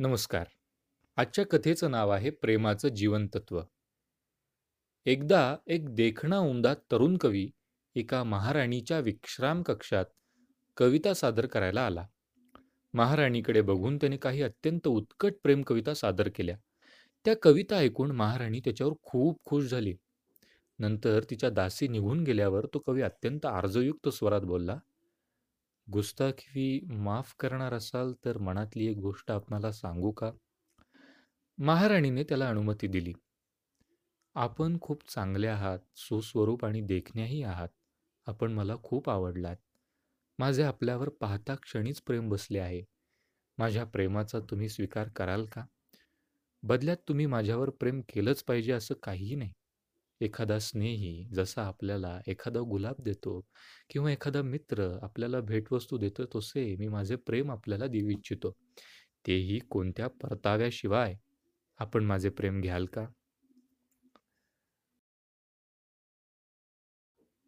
नमस्कार. आजच्या कथेचं नाव आहे प्रेमाचं जीवनतत्व. एकदा एक देखणा उमदा तरुण कवी एका महाराणीच्या विश्राम कक्षात कविता सादर करायला आला. महाराणीकडे बघून त्याने काही अत्यंत उत्कट प्रेम कविता सादर केल्या. त्या कविता ऐकून महाराणी त्याच्यावर खूप खुश झाली. नंतर तिच्या दासी निघून गेल्यावर तो कवी अत्यंत आर्जयुक्त स्वरात बोलला, गुस्ताखी माफ करणार असाल तर मनातली एक गोष्ट आपणाला सांगू का? महाराणीने त्याला अनुमती दिली. आपण खूप चांगले आहात, सुस्वरूप आणि देखण्याही आहात. आपण मला खूप आवडलात. माझे आपल्यावर पाहता क्षणीच प्रेम बसले आहे. माझ्या प्रेमाचा तुम्ही स्वीकार कराल का? बदल्यात तुम्ही माझ्यावर प्रेम केलंच पाहिजे असं काहीही नाही. एखादा स्नेही जसा आपल्याला एखादा गुलाब देतो किंवा एखादा मित्र आपल्याला भेटवस्तू देतो तसे मी माझे प्रेम आपल्याला देऊ इच्छितो. तेही कोणत्या परताव्याशिवाय. आपण माझे प्रेम घ्याल का?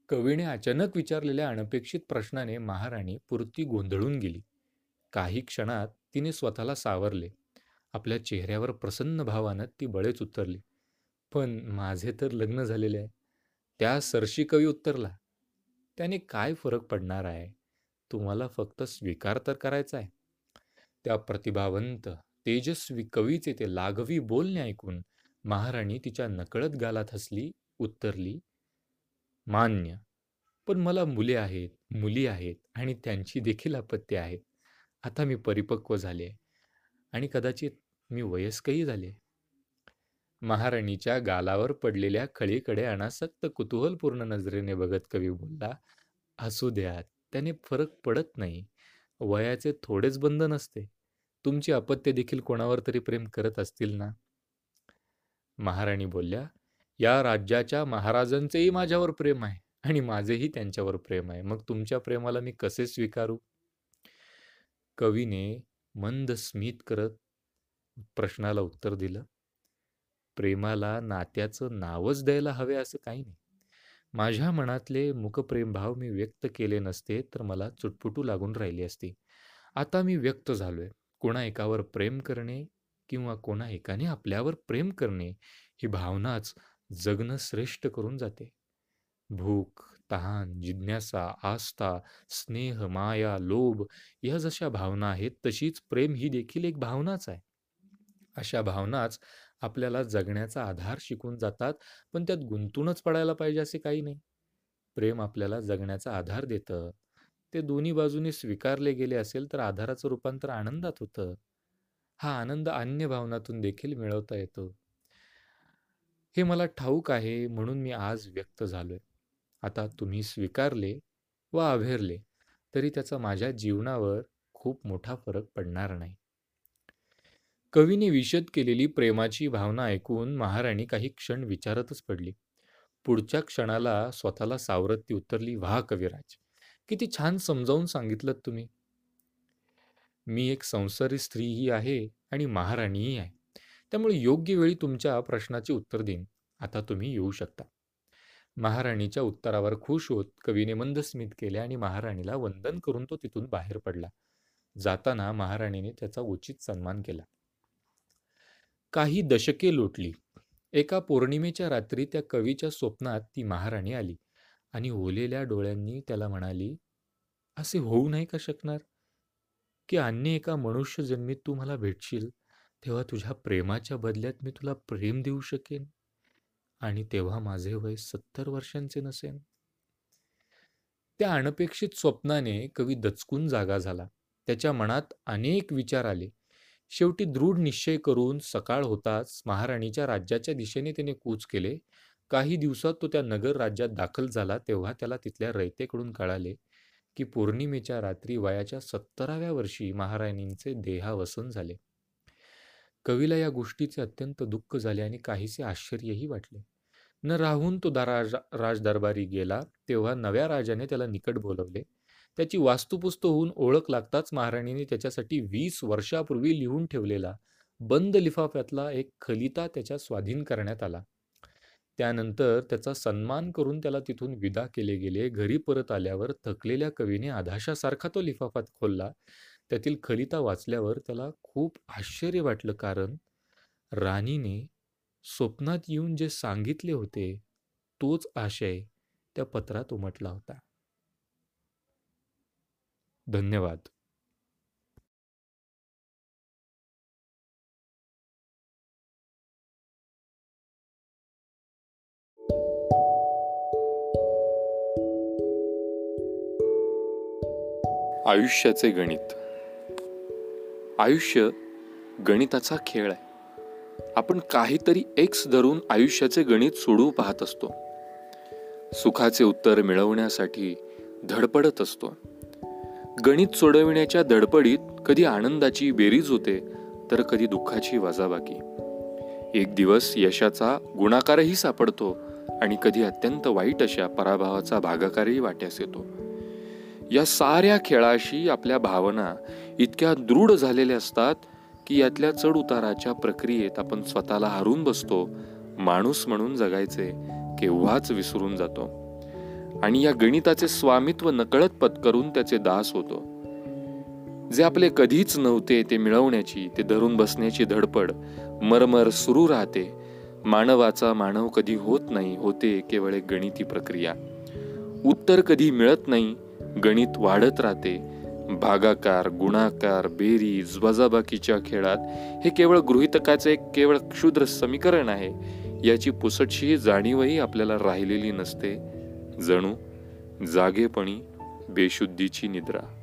कवीने अचानक विचारलेल्या अनपेक्षित प्रश्नाने महाराणी पुरती गोंधळून गेली. काही क्षणात तिने स्वतःला सावरले. आपल्या चेहऱ्यावर प्रसन्न भावानं ती बळेच उतरली पण माझे तर लग्न झालेले आहे. त्या सरशी कवी उत्तरला. त्याने काय फरक पडणार आहे? तुम्हाला फक्त स्वीकार तर करायचा आहे. त्या प्रतिभावंत, तेजस्वी कवीचे ते लाघवी बोलणे ऐकून महाराणी तिच्या नकळत गालात हसली, उत्तरली, मान्य. पण मला मुले आहेत, मुली आहेत आणि त्यांची देखील अपत्य आहेत. आता मी परिपक्व झाले आणि कदाचित मी वयस्कही झाले. महाराणीच्या गालावर पडलेल्या खळीकडे अनासक्त कुतूहलपूर्ण नजरेने बघत कवी बोलला, हसू द्या, त्याने फरक पडत नाही. वयाचे थोडेच बंधन असते. तुमची अपत्य देखील कोणावर तरी प्रेम करत असतील ना? महाराणी बोलल्या, या राज्याच्या महाराजांचेही माझ्यावर प्रेम आहे आणि माझेही त्यांच्यावर प्रेम आहे. मग तुमच्या प्रेमाला मी कसे स्वीकारू? कवीने मंद स्मित करत प्रश्नाला उत्तर दिलं. प्रेमाला नात्याचं नावच द्यायला हवे असं काही नाही. माझ्या मनातले मुखप्रेमभाव मी व्यक्त केले नसते तर मला चुटपुटू लागून राहिली असती. आता मी व्यक्त झालोय. कोणा एकावर प्रेम करणे किंवा कोणा एकाने आपल्यावर प्रेम करणे ही भावनाच जगणं श्रेष्ठ करून जाते. भूक, तहान, जिज्ञासा, आस्था, स्नेह, माया, लोभ या जशा भावना आहेत तशीच प्रेम ही देखील एक भावनाच आहे. अशा भावनाच आपल्याला जगण्याचा आधार शिकून जातात, पण त्यात गुंतूनच पडायला पाहिजे असे काही नाही. प्रेम आपल्याला जगण्याचा आधार देतं. ते दोन्ही बाजूने स्वीकारले गेले असेल तर आधाराचं रूपांतर आनंदात होतं. हा आनंद अन्य भावनातून देखील मिळवता येतो. हे मला ठाऊक आहे म्हणून मी आज व्यक्त झालोय. आता तुम्ही स्वीकारले व आभेरले तरी त्याचा माझ्या जीवनावर खूप मोठा फरक पडणार नाही. कवीने विशद केलेली प्रेमाची भावना ऐकून महाराणी काही क्षण विचारतच पडली. पुढच्या क्षणाला स्वतःला सावरत ती उतरली "वाह कविराज! किती छान समजावून सांगितलंत तुम्ही. मी एक संसारी स्त्रीही आहे आणि महाराणीही आहे. त्यामुळे योग्य वेळी तुमच्या प्रश्नाचे उत्तर देईन. आता तुम्ही येऊ शकता." महाराणीच्या उत्तरावर खुश होत कवीने मंद स्मित केले आणि महाराणीला वंदन करून तो तिथून बाहेर पडला. जाताना महाराणीने त्याचा उचित सन्मान केला. काही दशके लोटली. एका पौर्णिमेच्या रात्री त्या कवीच्या स्वप्नात ती महाराणी आली आणि ओलेल्या डोळ्यांनी त्याला म्हणाली, "असे होऊ नाही का शकणार, की अन्य एका मनुष्य जन्मीत तू मला भेटशील, तेव्हा तुझ्या प्रेमाच्या बदल्यात मी तुला प्रेम देऊ शकेन आणि तेव्हा माझे वय सत्तर वर्षांचे नसेन?" त्या अनपेक्षित स्वप्नाने कवी दचकून जागा झाला. त्याच्या मनात अनेक विचार आले. शेवटी दृढ निश्चय करून सकाळ होताच महाराणीच्या राज्याच्या दिशेने त्याने कूच केले. काही दिवसात तो त्या नगर राज्यात दाखल झाला तेव्हा त्याला तिथल्या रयतेकडून कळाले, की पौर्णिमेच्या रात्री वयाच्या सत्तराव्या वर्षी महाराणींचे देहावसन झाले. कवीला या गोष्टीचे अत्यंत दुःख झाले आणि काहीसे आश्चर्यही वाटले. न राहून तो दारा राजदरबारी गेला तेव्हा नव्या राजाने त्याला निकट बोलवले. त्याची वास्तुपुस्त होऊन ओळख लागताच महाराणीने त्याच्यासाठी वीस वर्षापूर्वी लिहून ठेवलेला बंद लिफाफ्यातला एक खलिता त्याच्या स्वाधीन करण्यात आला. त्यानंतर त्याचा सन्मान करून त्याला तिथून विदा केले गेले. घरी परत आल्यावर थकलेल्या कवीने आधाशासारखा तो लिफाफा खोलला. त्यातील खलिता वाचल्यावर त्याला खूप आश्चर्य वाटलं कारण राणीने स्वप्नात येऊन जे सांगितले होते तोच आशय त्या पत्रात उमटला होता. धन्यवाद. आयुष्याचे गणित. आयुष्य गणिताचा खेळ आहे. आपण काहीतरी एक्स धरून आयुष्याचे गणित सोडवू पाहत असतो. सुखाचे उत्तर मिळवण्यासाठी धडपडत असतो. गणित सोडविण्याच्या धडपडीत कधी आनंदाची बेरीज होते तर कधी दुःखाची वजाबाकी. एक दिवस यशाचा गुणाकारही सापडतो आणि कधी अत्यंत वाईट अशा पराभवाचा भागाकारही वाट्यास येतो. या साऱ्या खेळाशी आपल्या भावना इतक्या दृढ झालेल्या असतात की यातल्या चढ उताराच्या प्रक्रियेत आपण स्वतःला हरून बसतो माणूस म्हणून जगायचे केव्हाच विसरून जातो. आणि या गणिताचे स्वामित्व नकळत पत्करून त्याचे दास होतो. जे आपले कधीच नव्हते ते मिळवण्याची ते धरून बसण्याची धडपड मरमर सुरू राहते. मानवाचा मानव कधी होत नाही होते केवळ एक गणिती प्रक्रिया. उत्तर कधी मिळत नाही गणित वाढत राहते भागाकार गुणाकार बेरीज वजाबाकीच्या खेळात हे केवळ गृहितकाचे एक केवळ क्षुद्र समीकरण आहे. याची पुसटशी जाणीवही आपल्याला राहिलेली नसते. जणू जागेपणी बेशुद्धीची निद्रा.